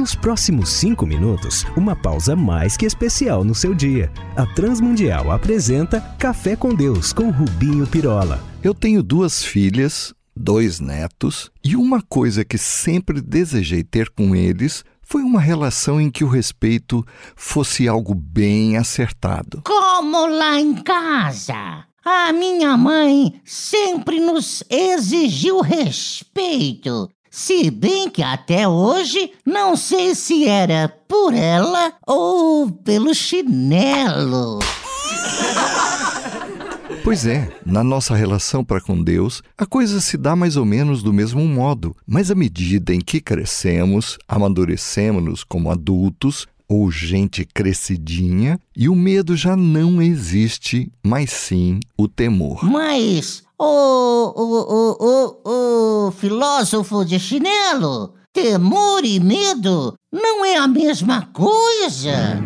Nos próximos cinco minutos, uma pausa mais que especial no seu dia. A Transmundial apresenta Café com Deus com Rubinho Pirola. Eu tenho duas filhas, dois netos, e uma coisa que sempre desejei ter com eles foi uma relação em que o respeito fosse algo bem acertado. Como lá em casa. A minha mãe sempre nos exigiu respeito. Se bem que até hoje não sei se era por ela ou pelo chinelo. Pois é, na nossa relação para com Deus, a coisa se dá mais ou menos do mesmo modo, mas à medida em que crescemos, amadurecemos-nos como adultos, ou gente crescidinha, e o medo já não existe, mas sim o temor. Mas, ô, ô, ô, filósofo de chinelo, temor e medo não é a mesma coisa.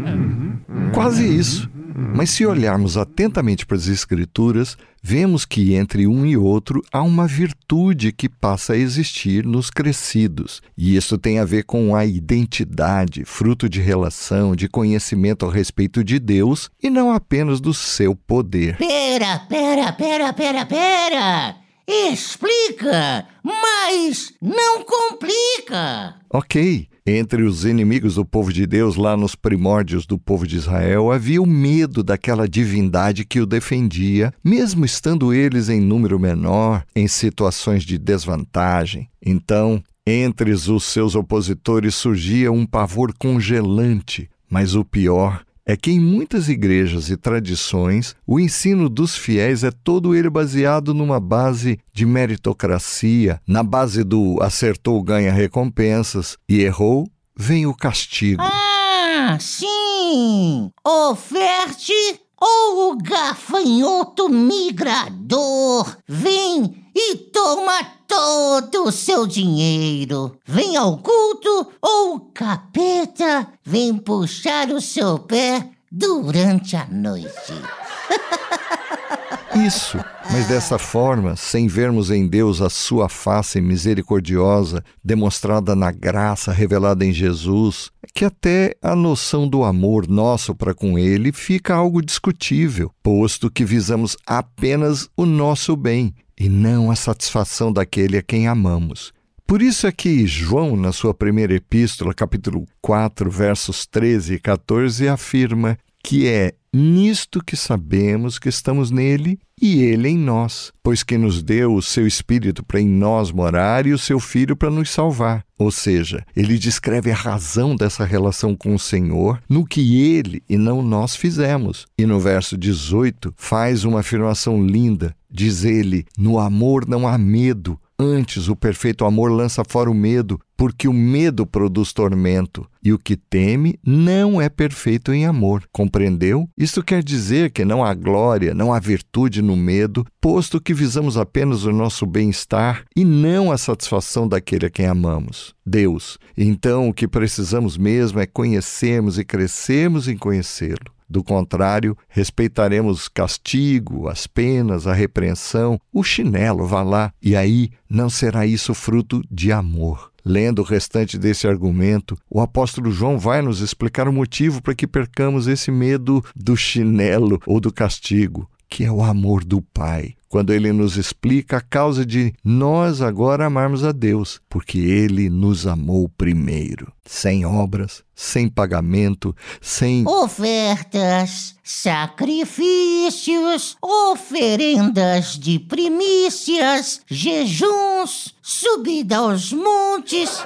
Quase isso. Mas se olharmos atentamente para as Escrituras, vemos que entre um e outro há uma virtude que passa a existir nos crescidos. E isso tem a ver com a identidade, fruto de relação, de conhecimento a respeito de Deus e não apenas do seu poder. Pera, pera, pera, pera, pera! Explica, mas não complica! Ok. Entre os inimigos do povo de Deus, lá nos primórdios do povo de Israel, havia o medo daquela divindade que o defendia, mesmo estando eles em número menor, em situações de desvantagem. Então, entre os seus opositores surgia um pavor congelante, mas o pior é que em muitas igrejas e tradições, o ensino dos fiéis é todo ele baseado numa base de meritocracia, na base do acertou ganha recompensas e errou vem o castigo. Ah, sim! Oferte ou o gafanhoto migrador vem e toma todo o seu dinheiro. Vem ao culto ou o capeta vem puxar o seu pé durante a noite. Isso, mas dessa forma, sem vermos em Deus a sua face misericordiosa, demonstrada na graça revelada em Jesus, que até a noção do amor nosso para com Ele fica algo discutível, posto que visamos apenas o nosso bem e não a satisfação daquele a quem amamos. Por isso é que João, na sua primeira epístola, capítulo 4, versos 13 e 14, afirma que é nisto que sabemos que estamos nele e ele em nós, pois que nos deu o seu Espírito para em nós morar e o seu Filho para nos salvar. Ou seja, ele descreve a razão dessa relação com o Senhor no que ele e não nós fizemos. E no verso 18 faz uma afirmação linda. Diz ele: No amor não há medo, Antes, o perfeito amor lança fora o medo, porque o medo produz tormento, e o que teme não é perfeito em amor. Compreendeu? Isto quer dizer que não há glória, não há virtude no medo, posto que visamos apenas o nosso bem-estar e não a satisfação daquele a quem amamos, Deus. Então, o que precisamos mesmo é conhecermos e crescermos em conhecê-lo. Do contrário, respeitaremos castigo, as penas, a repreensão, o chinelo, vá lá, e aí não será isso fruto de amor. Lendo o restante desse argumento, o apóstolo João vai nos explicar o motivo para que percamos esse medo do chinelo ou do castigo, que é o amor do Pai quando ele nos explica a causa de nós agora amarmos a Deus, porque ele nos amou primeiro, sem obras, sem pagamento, sem ofertas, sacrifícios, oferendas de primícias, jejuns, subida aos montes.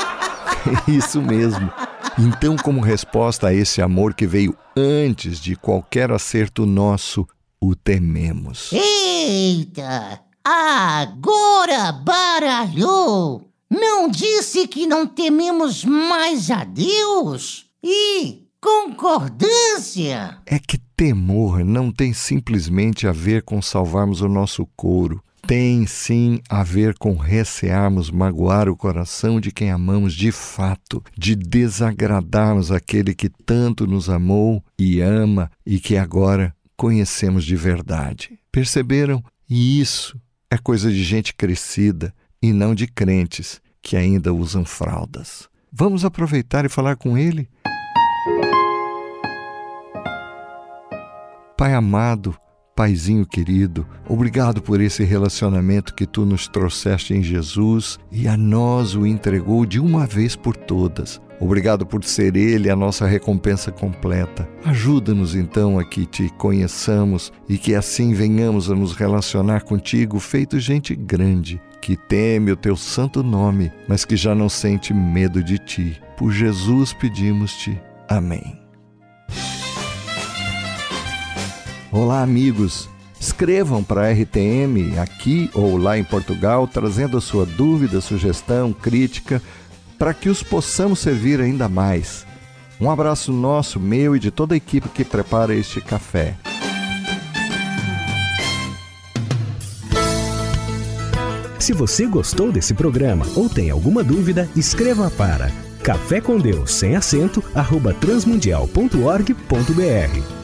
Isso mesmo. Então, como resposta a esse amor que veio antes de qualquer acerto nosso, o tememos. Eita! Agora baralhou! Não disse que não tememos mais a Deus? E concordância! É que temor não tem simplesmente a ver com salvarmos o nosso couro. Tem sim a ver com recearmos magoar o coração de quem amamos de fato, de desagradarmos aquele que tanto nos amou e ama e que agora conhecemos de verdade. Perceberam? E isso é coisa de gente crescida e não de crentes que ainda usam fraldas. Vamos aproveitar e falar com Ele? Pai amado, Paizinho querido, obrigado por esse relacionamento que tu nos trouxeste em Jesus e a nós o entregou de uma vez por todas. Obrigado por ser Ele a nossa recompensa completa. Ajuda-nos então a que te conheçamos e que assim venhamos a nos relacionar contigo, feito gente grande, que teme o teu santo nome, mas que já não sente medo de ti. Por Jesus pedimos-te. Amém. Olá, amigos. Escrevam para a RTM aqui ou lá em Portugal, trazendo a sua dúvida, sugestão, crítica, para que os possamos servir ainda mais. Um abraço nosso, meu e de toda a equipe que prepara este café. Se você gostou desse programa ou tem alguma dúvida, escreva para café com Deus sem acento arroba transmundial.org.br